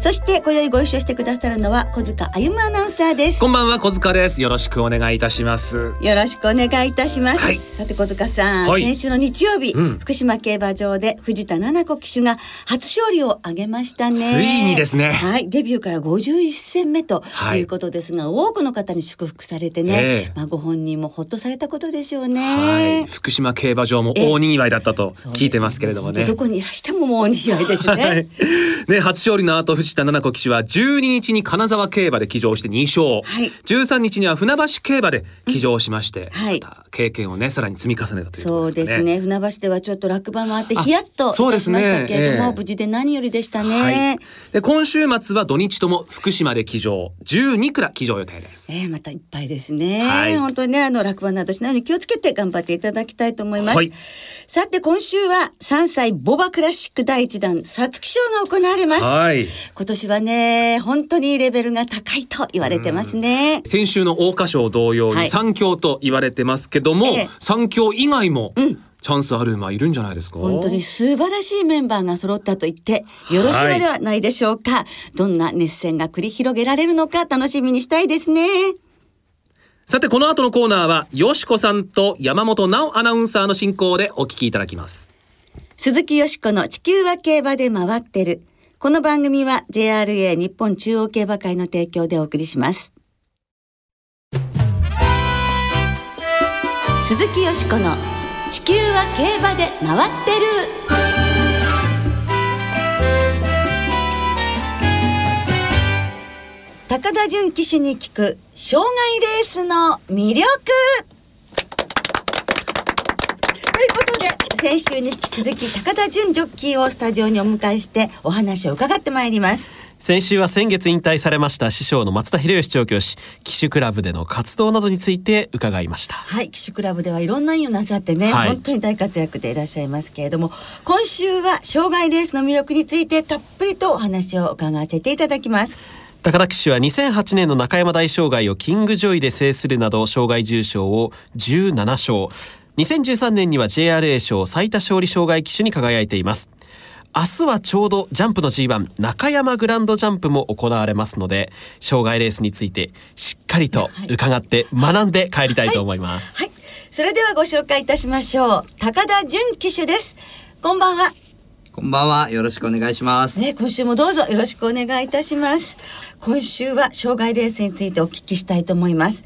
そして今宵ご一緒してくださるのは小塚歩アナウンサーです。こんばんは小塚です。よろしくお願いいたします。よろしくお願いいたします、はい。さて小塚さん、はい。先週の日曜日、うん。福島競馬場で藤田七子騎手が初勝利を挙げましたね。ついにですね。はい。デビューから51戦目とはい。いうことですが、多くの方に祝福されてね、ええ。まあご本人もほっとされたことでしょうはねい、福島競馬場も大にぎわいだったと聞いてますけれどもね。そうですどこにいらしてももうにぎわいですね、はい、ね初勝利の後藤田七子騎手は12日に金沢競馬で騎乗して2勝、はい。13日には船橋競馬で騎乗しまして、はい。また経験をねさらに積み重ねたというところそうですかね。ですね。船橋ではちょっと落馬もあってあヒヤッといそうですね。たしましたけれども、ええ。無事で何よりでしたね、はい、で今週末は土日とも福島で騎乗。12蔵騎乗予定です。ええまたいっぱいですね。はい。本当にね、あの落馬などしないように気をつけて頑張っていただきたいと思います。はい。さて今週は3歳ボバクラシック第一弾皐月賞が行われます。はい今年はね、本当にレベルが高いと言われてますね。先週の桜花賞同様はいに三強と言われてますけども、ええ三強以外もうんチャンスある馬いるんじゃないですか？本当に素晴らしいメンバーが揃ったと言ってよろしいのではないでしょうか。どんな熱戦が繰り広げられるのか楽しみにしたいですね。さてこの後のコーナーはよしこさんと山本直アナウンサーの進行でお聞きいただきます鈴木よしこの地球は競馬で回ってる。この番組は JRA 日本中央競馬会の提供でお送りします。鈴木よしこの地球は競馬で回ってる。高田純騎手に聞く障害レースの魅力。ということで先週に引き続き高田純ジョッキーをスタジオにお迎えしてお話を伺ってまいります。先週は先月引退されました師匠の松田博義調教師騎手クラブでの活動などについて伺いました。はい騎手クラブではいろんな意をなさってね、はい。本当に大活躍でいらっしゃいますけれども今週は障害レースの魅力についてたっぷりとお話を伺わせていただきます。高田騎手は2008年の中山大障害をキングジョイで制するなど障害重賞を17勝2013年には JRA 賞最多勝利障害騎手に輝いています明日はちょうどジャンプの G1 中山グランドジャンプも行われますので障害レースについてしっかりと伺って学んで帰りたいと思います、はいそれではご紹介いたしましょう高田純騎手ですこんばんはこんばんは。よろしくお願いします。ね、今週もどうぞよろしくお願いいたします。今週は障害レースについてお聞きしたいと思います。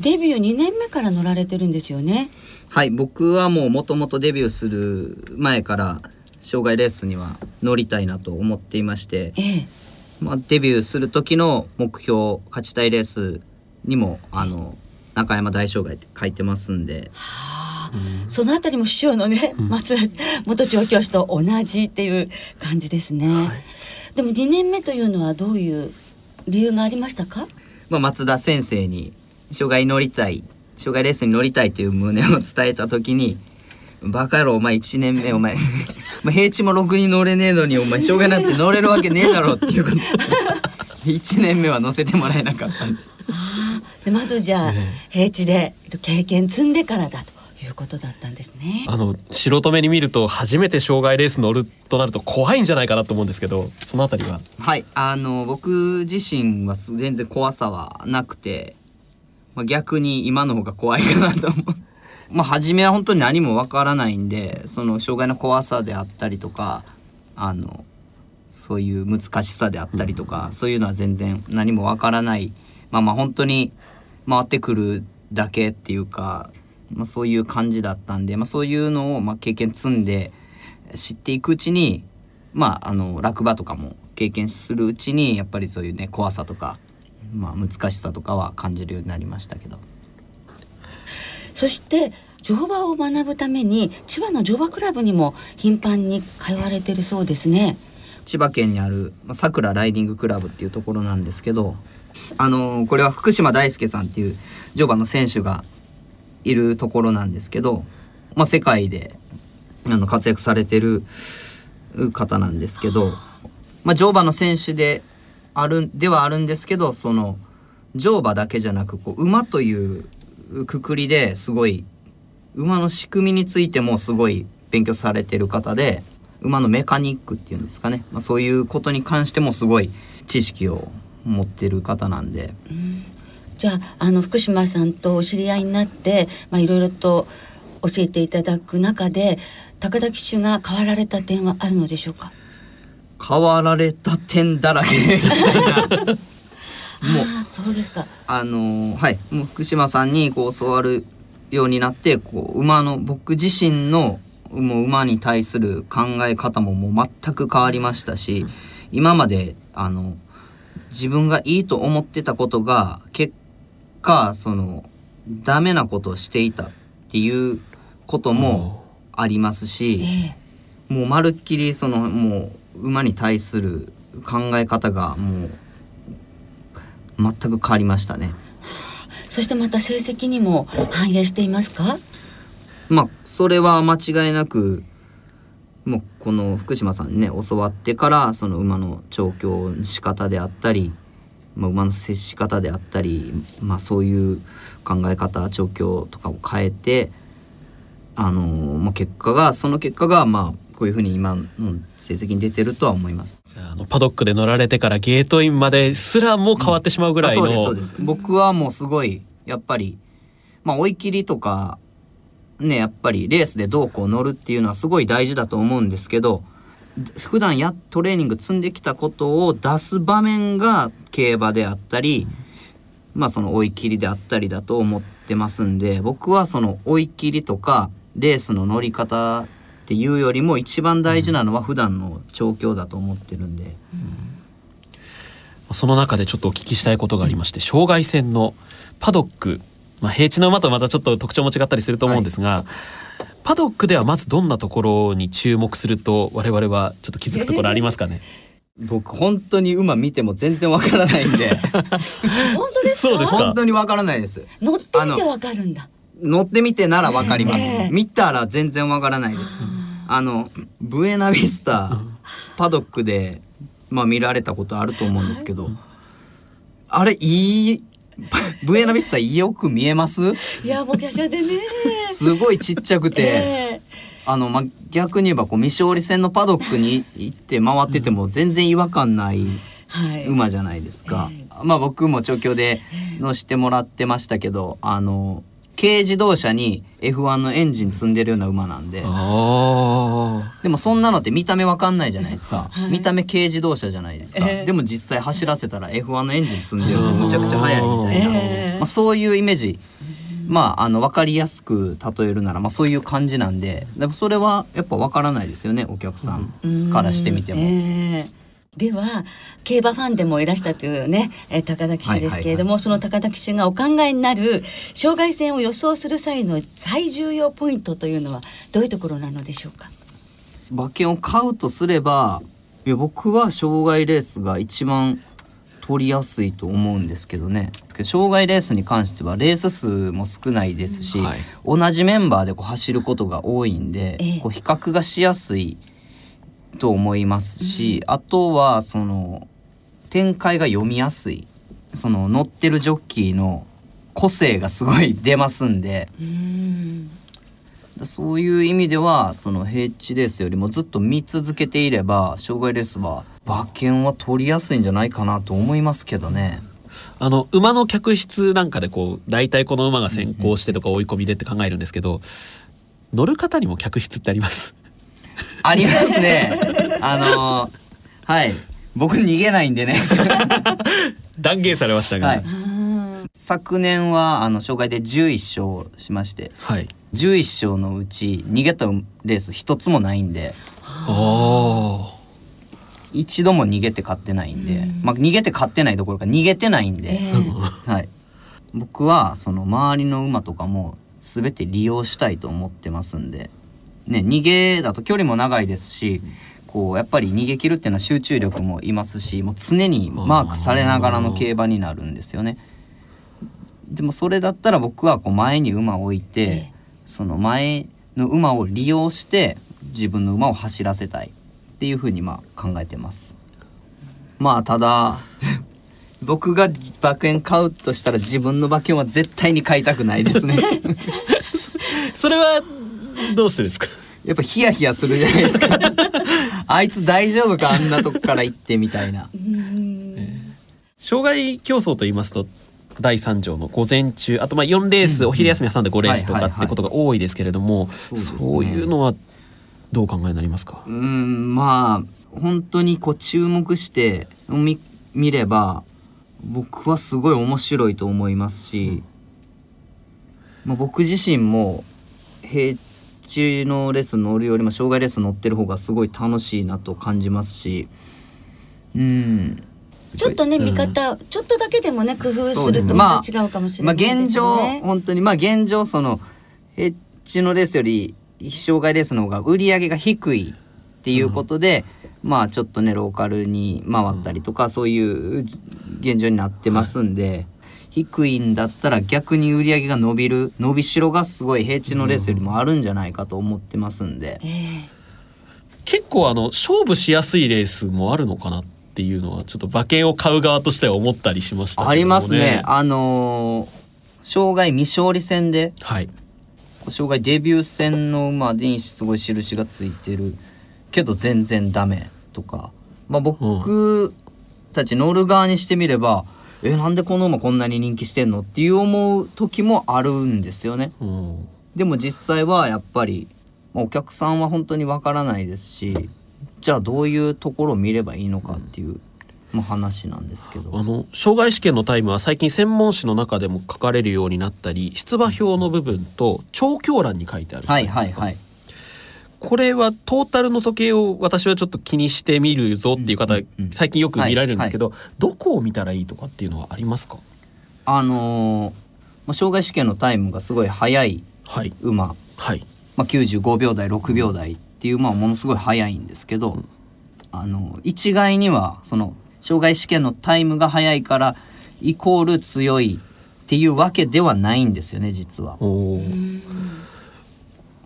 デビュー2年目から乗られてるんですよね。はい、僕はもう元々デビューする前から障害レースには乗りたいなと思っていまして、ええ。まあ、デビューする時の目標勝ちたいレースにもあの中山大障害って書いてますんで、そのあたりも師匠のね、松田元調教師と同じっていう感じですね。でも2年目というのはどういう理由がありましたか？まあ、松田先生に障害に乗りたい障害レースに乗りたいという旨を伝えた時に「バカ野郎お前1年目お前 お前平地もろくに乗れねえのにお前障害なんて乗れるわけねえだろ」っていうことで1年目は乗せてもらえなかったんです。ああ、でまずじゃあ、平地でえっと経験積んでからだということだったんですね。あの素人目に見ると初めて障害レース乗るとなると怖いんじゃないかなと思うんですけどそのあたりは？はいあの僕自身はす全然怖さはなくて、まあ、逆に今の方が怖いかなと思う。まあ初めは本当に何もわからないんでその障害の怖さであったりとかあのそういう難しさであったりとか、そういうのは全然何もわからない。まあまあ本当に回ってくるだけっていうか、まあ、そういう感じだったんで、まあ、そういうのをまあ経験積んで知っていくうちにまああの落馬とかも経験するうちにやっぱりそういうね怖さとか、まあ、難しさとかは感じるようになりましたけど。そして乗馬を学ぶために千葉の乗馬クラブにも頻繁に通われてるそうですね。千葉県にあるまあさくらライディングクラブっていうところなんですけどあのこれは福島大輔さんっていう乗馬の選手がいるところなんですけど、まあ、世界であの活躍されてる方なんですけど、まあ、乗馬の選手であるではあるんですけどその乗馬だけじゃなくこう馬というくくりですごい馬の仕組みについてもすごい勉強されてる方で馬のメカニックっていうんですかね、まあ、そういうことに関してもすごい知識を持ってる方なんで。じゃああの福島さんとお知り合いになっていろいろと教えていただく中で高田騎手が変わられた点はあるのでしょうか？変わられた点だらけ。みたいなもう。そうですか。あのーはい。もう福島さんにこう教わるようになってこう馬の僕自身のもう馬に対する考え方ももう全く変わりましたし今まであの自分がいいと思ってたことが結果そのダメなことをしていたっていうこともありますし。ええ。もうまるっきりそのもう馬に対する考え方がもう全く変わりましたね。そしてまた成績にも反映していますか？まあそれは間違いなくもうこの福島さんにね教わってからその馬の調教の仕方であったり、まあ、馬の接し方であったり、まあ、そういう考え方調教とかを変えてあのまあ、結果がその結果がまあこういうふうに今の成績に出てるとは思います。じゃああのパドックで乗られてからゲートインまですらも変わってしまうぐらいの、あそうですそうです僕はもうすごいやっぱりまあ追い切りとかねやっぱりレースでどうこう乗るっていうのはすごい大事だと思うんですけど普段やトレーニング積んできたことを出す場面が競馬であったり、まあその追い切りであったりだと思ってますんで僕はその追い切りとかレースの乗り方っていうよりも一番大事なのは普段の調教だと思ってるんで。その中でちょっとお聞きしたいことがありまして障害戦のパドック、まあ、平地の馬とまたちょっと特徴も違ったりすると思うんですが、パドックではまずどんなところに注目すると我々はちょっと気づくところありますかね、僕本当に馬見ても全然わからないんで。本当ですか？本当にわからないです。乗ってみてわかるんだ乗ってみてならわかります、ええ。見たら全然わからないです。あのブエナビスタパドックでまあ見られたことあると思うんですけどあれいい ブエナビスタよく見えます？いやもう華奢でね。すごいちっちゃくて、えあの、まあ、逆に言えばこう未勝利戦のパドックに行って回ってても全然違和感ない馬じゃないですか、えまあ僕も調教で乗してもらってましたけどあの軽自動車に F1 のエンジン積んでるような馬なんで。あでもそんなのって見た目わかんないじゃないですか、はい。見た目軽自動車じゃないですか、ええ。でも実際走らせたら F1 のエンジン積んでるむちゃくちゃ速いみたいな、ええ。まあ、そういうイメージ。まああの分かりやすく例えるなら、まあ、そういう感じなんで。でもそれはやっぱ分からないですよねお客さんからしてみても。うん。ええでは競馬ファンでもいらしたというね、えー高田騎手ですけれども、その高田騎手がお考えになる障害戦を予想する際の最重要ポイントというのはどういうところなのでしょうか？馬券を買うとすればいや僕は障害レースが一番取りやすいと思うんですけどね。障害レースに関してはレース数も少ないですし、はい。同じメンバーでこう走ることが多いんで、ええ。こう比較がしやすいと思いますし、あとはその展開が読みやすいその乗ってるジョッキーの個性がすごい出ますんで。うんそういう意味ではその平地レースよりもずっと見続けていれば障害レースは馬券は取りやすいんじゃないかなと思いますけどね。あの馬の客室なんかでこう大体この馬が先行してとか追い込みでって考えるんですけど乗る方にも客室ってあります？ありますね。あのはい。僕逃げないんでね。断言されましたが。はい。昨年はあの障害で11勝しまして。はい、11勝のうち逃げたレース一つもないんで。一度も逃げて勝ってないんで、まあ逃げて勝ってないどころか逃げてないんで。ええ。はい、僕はその周りの馬とかも全て利用したいと思ってますんで、ね、逃げだと距離も長いですしこうやっぱり逃げ切るっていうのは集中力もいますしもう常にマークされながらの競馬になるんですよね。でもそれだったら僕はこう前に馬を置いて、ええその前の馬を利用して自分の馬を走らせたいっていうふうにまあ考えてます。まあただ 僕が馬券買うとしたら自分の馬券は絶対に買いたくないですね。それはどうしてですか？やっぱヒヤヒヤするじゃないですか。あいつ大丈夫か？あんなとこから行ってみたいな。障害競争と言いますと第3条の午前中あとまあ4レース、お昼休み挟んで5レースとかってことが多いですけれども、そういうのはどうお考えになりますか？うーんまあ本当にこう注目して見見れば僕はすごい面白いと思いますし、まあ、僕自身も平地のレッスン乗るよりも障害レッスン乗ってる方がすごい楽しいなと感じますし。うん。ちょっとねうん。見方、ちょっとだけでもね工夫するとまあまた違うかもしれまあないです現状ね。本当にまあ現状そのヘッジのレースより障害レースの方が売り上げが低いっていうことで、まあちょっとねローカルに回ったりとか、そういう現状になってますんで、低いんだったら逆に売り上げが伸びる伸びしろがすごい平地のレースよりもあるんじゃないかと思ってますんで、ええ。結構あの勝負しやすいレースもあるのかなっていうのはちょっと馬券を買う側としては思ったりしましたけどもありますね。あのー障害未勝利戦ではい。障害デビュー戦の馬にすごい印がついてる。けど全然ダメとか、まあ、僕たち乗る側にしてみれば、えなんでこの馬こんなに人気してんのっていう思う時もあるんですよね。うんでも実際はやっぱり、まあお客さんは本当にわからないですしじゃあどういうところを見ればいいのかっていう、まあ、話なんですけど。あの障害試験のタイムは最近専門誌の中でも書かれるようになったり出馬表の部分と調教欄に書いてあるじゃはないいですかはいはい。これはトータルの時計を私はちょっと気にしてみるぞっていう方、うんうんうん最近よく見られるんですけど、どこを見たらいいとかっていうのはありますか？あのーまあ、障害試験のタイムがすごい速いはい。馬。はい。まあ、95秒台6秒台っていう馬はものすごい速いんですけど、あの一概にはその障害試験のタイムが速いからイコール強いっていうわけではないんですよね実は。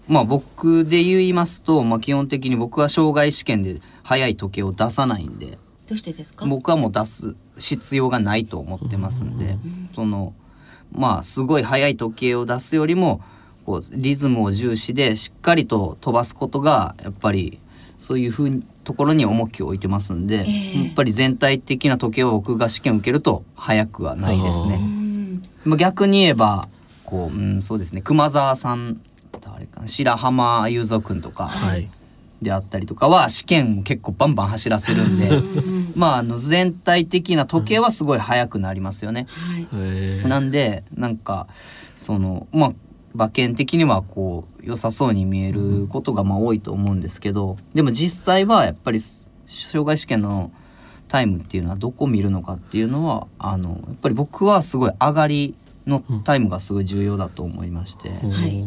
まあ僕で言いますと、まあ、基本的に僕は障害試験で速い時計を出さないんでどうしてですか？僕はもう出す必要がないと思ってますんで、そのまあすごい速い時計を出すよりもこうリズムを重視でしっかりと飛ばすことがやっぱりそういうふうにところに重きを置いてますんで、ええやっぱり全体的な時計を僕が試験を受けると速くはないですうね。んまあ、逆に言えばこう、うん、そうですね熊沢さん誰かな白浜雄三君とかはいであったりとかは試験も結構バンバン走らせるんで。まあ、あの全体的な時計はすごい速くなりますよね。はい。なんでなんかそのまあ馬券的にはこう良さそうに見えることがまあ多いと思うんですけどでも実際はやっぱり障害試験のタイムっていうのはどこを見るのかっていうのはあのやっぱり僕はすごい上がりのタイムがすごい重要だと思いまして。はい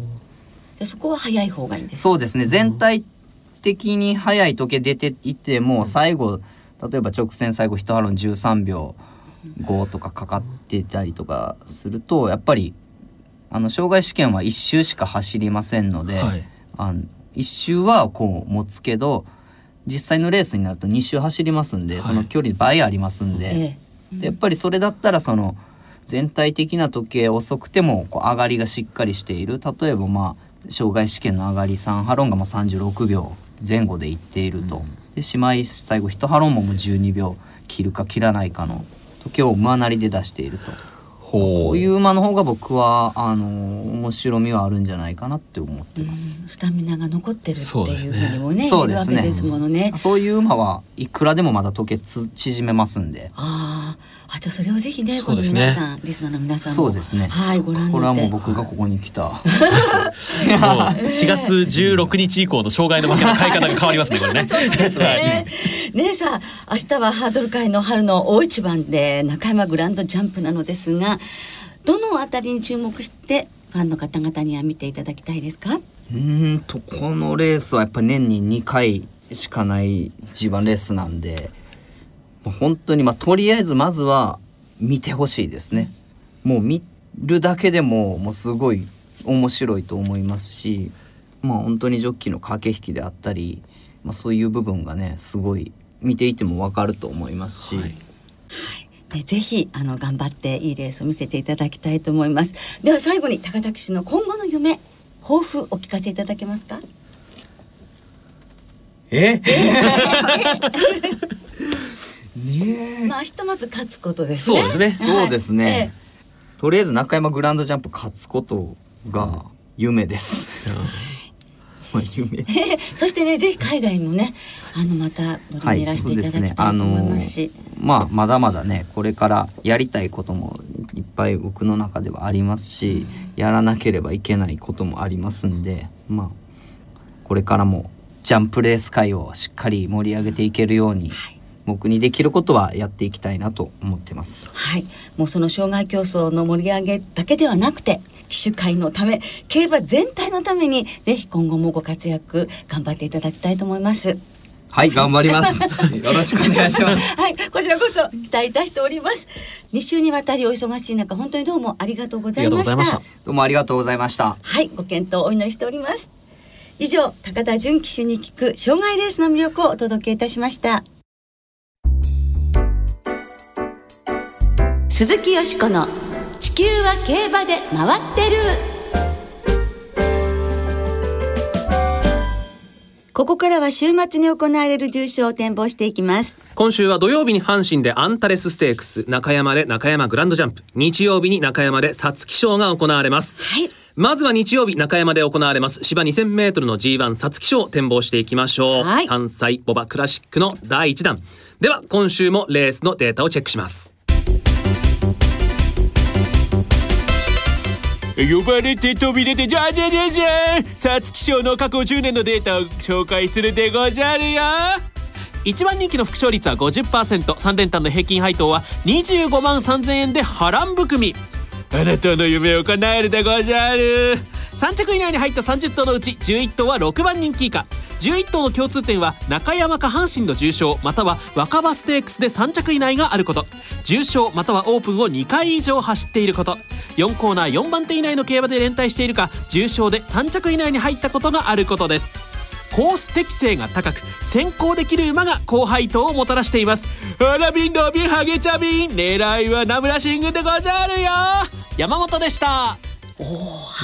でそこは早い方がいいんです。そうですね。全体的に速い時計出ていっても最後例えば直線最後一ハロン13秒5とかかかってたりとかするとやっぱりあの障害試験は1周しか走りませんので、はい。あの1周はこう持つけど実際のレースになると2周走りますんで、はい。その距離倍ありますんで。ええ。でやっぱりそれだったらその全体的な時計遅くてもこう上がりがしっかりしている。例えばまあ障害試験の上がり3ハロンがまあ36秒前後でいっていると、で姉妹最後1ハロンももう12秒切るか切らないかの時計を馬なりで出していると。ほこういう馬の方が僕はあの面白みはあるんじゃないかなって思ってます。うん。スタミナが残ってるっていうふうにもねそうですね。言えるわけですものね。そういう馬はいくらでもまだ時計つ縮めますんで。ああ、あじゃあそれをぜひねこのそうですね皆さん、リスナーの皆さんもそうですね。はいご覧にこれはもうなって。僕がここに来た。もう4月16日以降の障害の負けの買い方が変わりますねこれね。ねねえさあ明日はハードル界の春の大一番で中山グランドジャンプなのですがどのあたりに注目してファンの方々には見ていただきたいですか？うーんとこのレースはやっぱ年に2回しかない G1 レースなんで本当にまあとりあえずまずは見てほしいですね。もう見るだけでももうすごい面白いと思いますしまあ本当にジョッキーの駆け引きであったり、まあ、そういう部分がねすごい見ていても分かると思いますし、ね、ぜひあの頑張っていいレースを見せていただきたいと思います。では最後に高田騎手の今後の夢抱負お聞かせいただけますか？え？ねまあ明日まず勝つことですね。そうですね。はい。そうですね、とりあえず中山グランドジャンプ勝つことが夢です。まあ夢。ええ。そしてねぜひ海外もねあのまた乗りにいらしていただきたいと思いますし、まあまだまだねこれからやりたいこともいっぱい僕の中ではありますし、やらなければいけないこともありますんで、まあこれからもジャンプレース界をしっかり盛り上げていけるように、僕にできることはやっていきたいなと思ってます。はい、もうその障害競争の盛り上げだけではなくて騎手会のため競馬全体のためにぜひ今後もご活躍頑張っていただきたいと思います。はい頑張ります。よろしくお願いします。はい、こちらこそ期待いたしております。2週にわたりお忙しい中、本当にどうもありがとうございました。したどうもありがとうございました。はい、ご検討お祈りしております。以上、高田純騎手に聞く障害レースの魅力をお届けいたしました。鈴木よしこの地球は競馬で回ってる。ここからは週末に行われる重賞を展望していきます。今週は土曜日に阪神でアンタレスステークス中山で中山グランドジャンプ。日曜日に中山で皐月賞が行われます。はい。まずは日曜日中山で行われます。芝 2000m の G1 皐月賞を展望していきましょう、はい。3歳ボバクラシックの第1弾。では今週もレースのデータをチェックします呼ばれて飛び出てじゃじゃじゃじゃ皐月賞の過去10年のデータを紹介するでごじゃるよ。一番人気の副賞率は 50%3 連単の平均配当は25万3000円で波乱含み。あなたの夢を叶えるでござる。3着以内に入った30頭のうち11頭は6番人気以下。11頭の共通点は中山か阪神の重賞または若葉ステークスで3着以内があること。重賞またはオープンを2回以上走っていること。4コーナー4番手以内の競馬で連帯しているか重賞で3着以内に入ったことがあることです。コース適性が高く先行できる馬が高配当をもたらしています。あらビンドビンハゲチャビン狙いはナムラシングでござるよ。山本でしたハ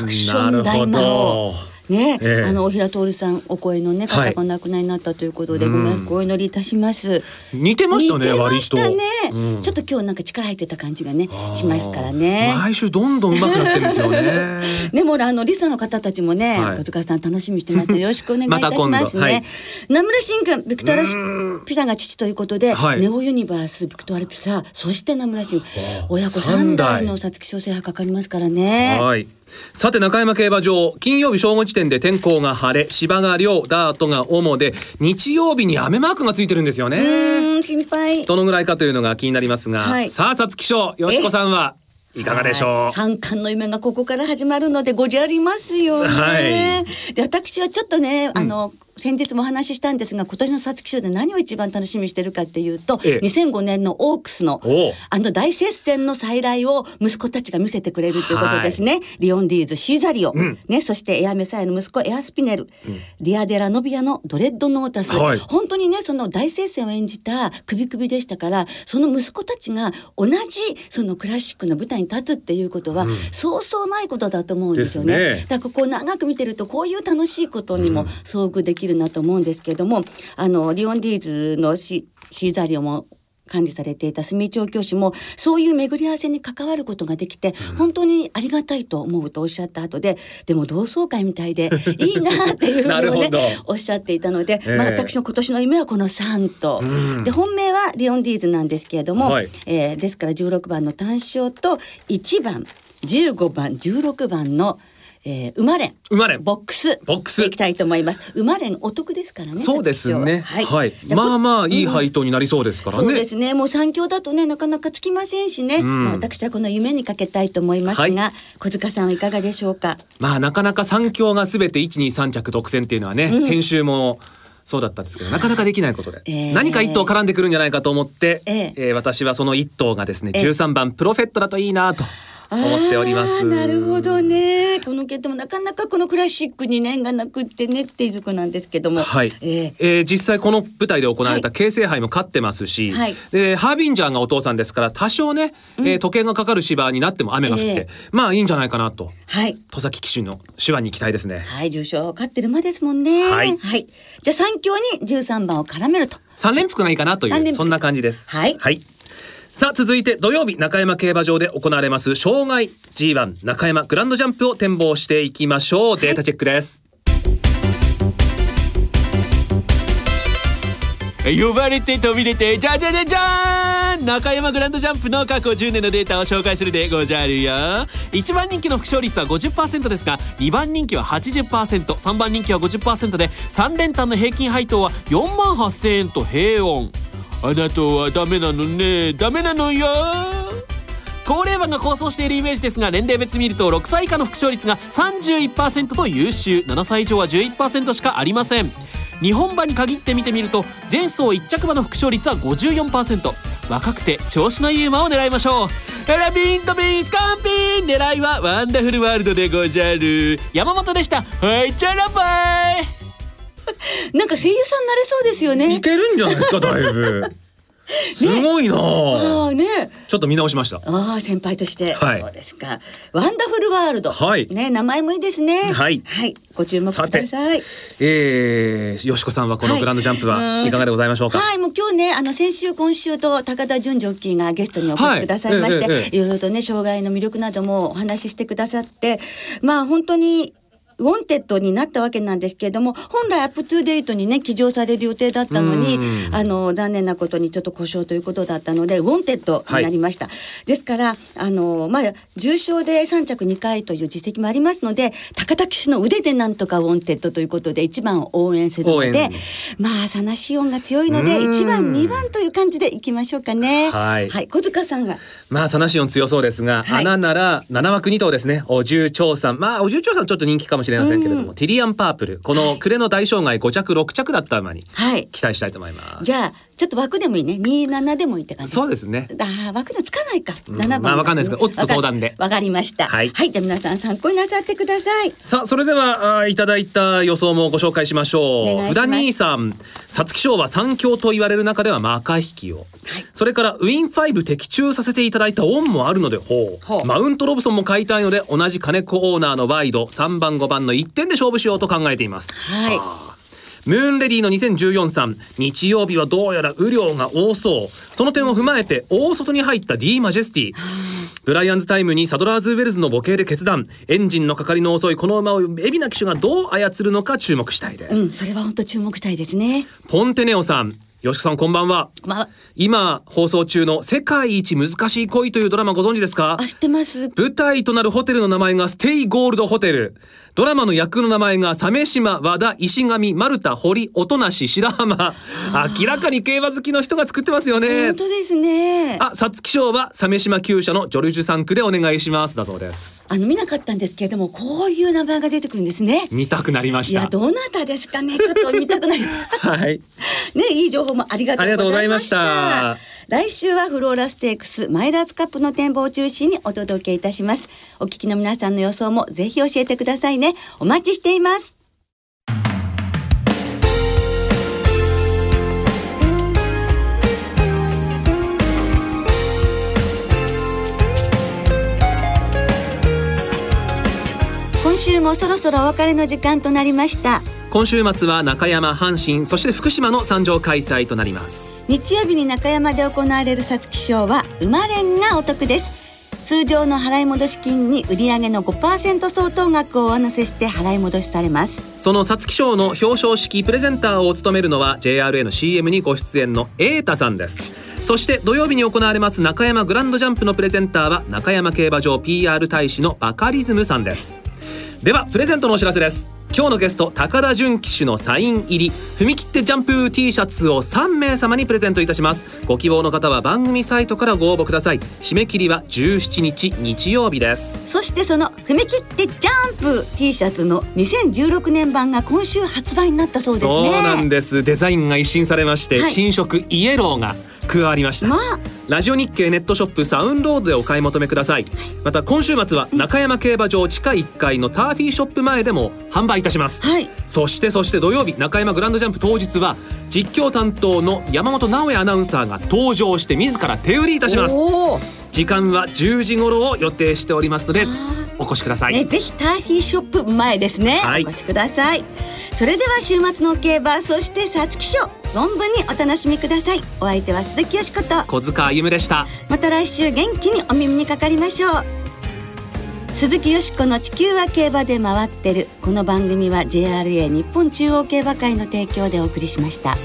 クション大魔王。ね、ええ。あの大平徹さんお声のねはい。方が亡くなりになったということで、うん。ご冥福をお祈りいたします。似てましたね割と、うん。ちょっと今日なんか力入ってた感じがねしますからね。毎週どんどん上手くなってるんですよね。でもあのリスの方たちもね、はい。小塚さん楽しみにしてますよ。ろしくお願いいたしますね。はい。名村真君ビクトラシうん。ピザが父ということで、はい。ネオユニバースビクトラピザそして名村真親子三三代。代の皐月賞制覇かかりますからね。はい。さて中山競馬場金曜日正午時点で天候が晴れ芝が涼ダートが主で日曜日に雨マークがついてるんですようね。心配。どのぐらいかというのが気になりますが、はいさあ皐月賞よしこさんはいかがでしょう、はい三冠の夢がここから始まるのでごじゃりますよね。はいで私はちょっとね、あの先日もお話ししたんですが今年の皐月賞で何を一番楽しみにしてるかっていうと、ええ。2005年のオークスのあの大接戦の再来を息子たちが見せてくれるということですね。リオンディーズシーザリオ、ん。ねそしてエアメサイの息子エアスピネル、ディアデラノビアのドレッドノータス、はい。本当にねその大接戦を演じた首首でしたからその息子たちが同じそのクラシックの舞台に立つっていうことは、そうそうないことだと思うんですよね。ね。だからこう長く見てるとこういう楽しいことにも遭遇できるなと思うんですけれども、あのリオンディーズのシシーザリオも管理されていた住調教師もそういう巡り合わせに関わることができて、本当にありがたいと思うとおっしゃった後ででも同窓会みたいで いいなっていうふなうにもねおっしゃっていたので、ええ。まあ、私の今年の夢はこの3と、うん。で本命はリオンディーズなんですけれども、はい。えーですから16番の単勝と1番15番16番の、えー、馬連馬連ボックス。ボックス。でいきたいと思います。馬連お得ですからねそうですね。は。い、じゃこまあまあいいうん。配当になりそうですからね、そうですね。もう三強だとねなかなかつきませんしね、ん。まあ、私はこの夢にかけたいと思いますが、はい。小塚さんはいかがでしょうか？まあなかなか三強がすべて123着独占っていうのはね、先週もそうだったんですけどなかなかできないことで、えー。何か一頭絡んでくるんじゃないかと思って、ええ。えー私はその一頭がですねええ。13番プロフェットだといいなと思っております。なるほどね。この毛でもなかなかこのクラシックに念がなくってねっていうとこなんですけども。はい、えー。えー実際この舞台で行われたは京成杯も勝ってますし、はい。でハービンジャーがお父さんですから多少ね、えー時計がかかる芝になっても雨が降って、ええ。まあいいんじゃないかなと。はい。戸崎騎手の手腕に期待ですね。はい重賞勝ってる馬ですもんね。はい。じゃあ三強に13番を絡めると。3連複がいいかなというそんな感じです。はいさあ続いて土曜日中山競馬場で行われます障害 G1 中山グランドジャンプを展望していきましょう。データチェックです、呼ばれて飛び出てじゃじゃじゃじゃーん中山グランドジャンプの過去10年のデータを紹介するでござるよ。1番人気の副勝率は50%ですが2番人気は 80%3 番人気は50%で3連単の平均配当は4万8000円と平穏あなたはダメなのね。ダメなのよ。高齢馬が構想しているイメージですが年齢別見ると6歳以下の副勝率が31%と優秀。7歳以上は11%しかありません。日本馬に限って見てみると前走1着馬の複勝率は54%若くて調子のいい馬を狙いましょう。ラビンとビンスカンピン。狙いはワンダフルワールドでござる。山本でした。はいチャラバイ。なんか声優さんになれそうですよね。いけるんじゃないですかだいぶ。すごいな。あああね。ちょっと見直しました。ああ先輩として、はい。そうですか。ワンダフルワールド。はい。ね名前もいいですね。はい。はい。ご注目ください。えー、よしこさんはこのグランドジャンプはいかがでございましょうか、はい、もう今日ね、あの先週今週と高田純ジョッキーがゲストにお越しくださいまして、はいええええ。いろいろとね、障害の魅力などもお話ししてくださって、まあ本当に。ウォンテッドになったわけなんですけれども本来アップトゥーデートにね騎乗される予定だったのにうん。あの残念なことにちょっと故障ということだったのでウォンテッドになりました、ですからあのまあ重賞で3着2回という実績もありますので高田騎手の腕でなんとかウォンテッドということで1番を応援するの応で援。まあサナシオンが強いのでうん。1番2番という感じでいきましょうかね。はい。小塚さんがまあサナシオン強そうですが、はい。穴なら7枠2頭ですね。お重長さん。まあお重長さんちょっと人気かもしれませんけれども、ティリアンパープル。この暮れの大障害5着6着だった馬にはい。期待したいと思います。じゃあちょっと枠でもいいね。27でもいいって感じ。そうですね。あー枠のつかないか、うん7番まあわかんないですけどオッズと相談で。わかりました。ははいい、じゃあ皆さん参考になさってください。さあそれではあーいただいた予想もご紹介しましょう。します。札兄さん皐月賞は三強と言われる中ではマカ引きを、それからウィン5的中させていただいたオンもあるのでほう。ほう。マウントロブソンも買いたいので同じ金子オーナーのワイド3番5番の1点で勝負しようと考えています。はいムーンレディの2014さん。日曜日はどうやら雨量が多そう。その点を踏まえて大外に入った D マジェスティ。ブライアンズタイムにサドラーズウェルズの母系で決断。エンジンのかかりの遅いこの馬を海老名騎手がどう操るのか注目したいです、うんそれは本当注目したいですね。ポンテネオさん。よしこさんこんばんは。まあ今放送中の世界一難しい恋というドラマご存知ですか？あ知ってます。舞台となるホテルの名前がステイゴールドホテルドラマの役の名前が鮫島和田石上丸太堀音無白浜。明らかに競馬好きの人が作ってますよね。本当ですね。ああ皐月賞は鮫島厩舎のジョルジュ3区でお願いします。だそうです。の見なかったんですけれどもこういう名前が出てくるんですね。見たくなりました。いやどなたですかね。ちょっと見たくなり はい。ねいい情報もありがとうありがとうございました来週はフローラステークスマイラーズカップの展望を中心にお届けいたします。お聞きの皆さんの予想もぜひ教えてくださいね。お待ちしています。週もそろそろお別れの時間となりました。今週末は中山阪神そして福島の参上開催となります。日曜日に中山で行われる皐月賞は馬連がお得です。通常の払い戻し金に売上の5%相当額を上乗せして払い戻しされます。その皐月賞の表彰式プレゼンターを務めるのは JRA の CM にご出演の瑛太さんです。そして土曜日に行われます中山グランドジャンプのプレゼンターは中山競馬場 PR 大使のバカリズムさんですではプレゼントのお知らせです。今日のゲスト高田純騎手のサイン入り。踏み切ってジャンプ T シャツを3名様にプレゼントいたします。ご希望の方は番組サイトからご応募ください。締め切りは17日日曜日です。そしてその踏み切ってジャンプ T シャツの2016年版が今週発売になったそうですね。そうなんです。デザインが一新されまして、はい。新色イエローが加わりました、まあラジオ日経ネットショップサウンロードでお買い求めください。また今週末は中山競馬場地下1階のターフィーショップ前でも販売いたします。はい。そしてそして土曜日中山グランドジャンプ当日は実況担当の山本直哉アナウンサーが登場して自ら手売りいたします。時間は10時頃を予定しておりますのでお越しください、ね、ぜひターフィーショップ前ですね、はい。お越しください。それでは週末の競馬そして皐月賞存分にお楽しみください。お相手は鈴木よしこと。小塚歩でした。また来週元気にお耳にかかりましょう。鈴木よしこの地球は競馬で回ってる。この番組は JRA 日本中央競馬会の提供でお送りしました。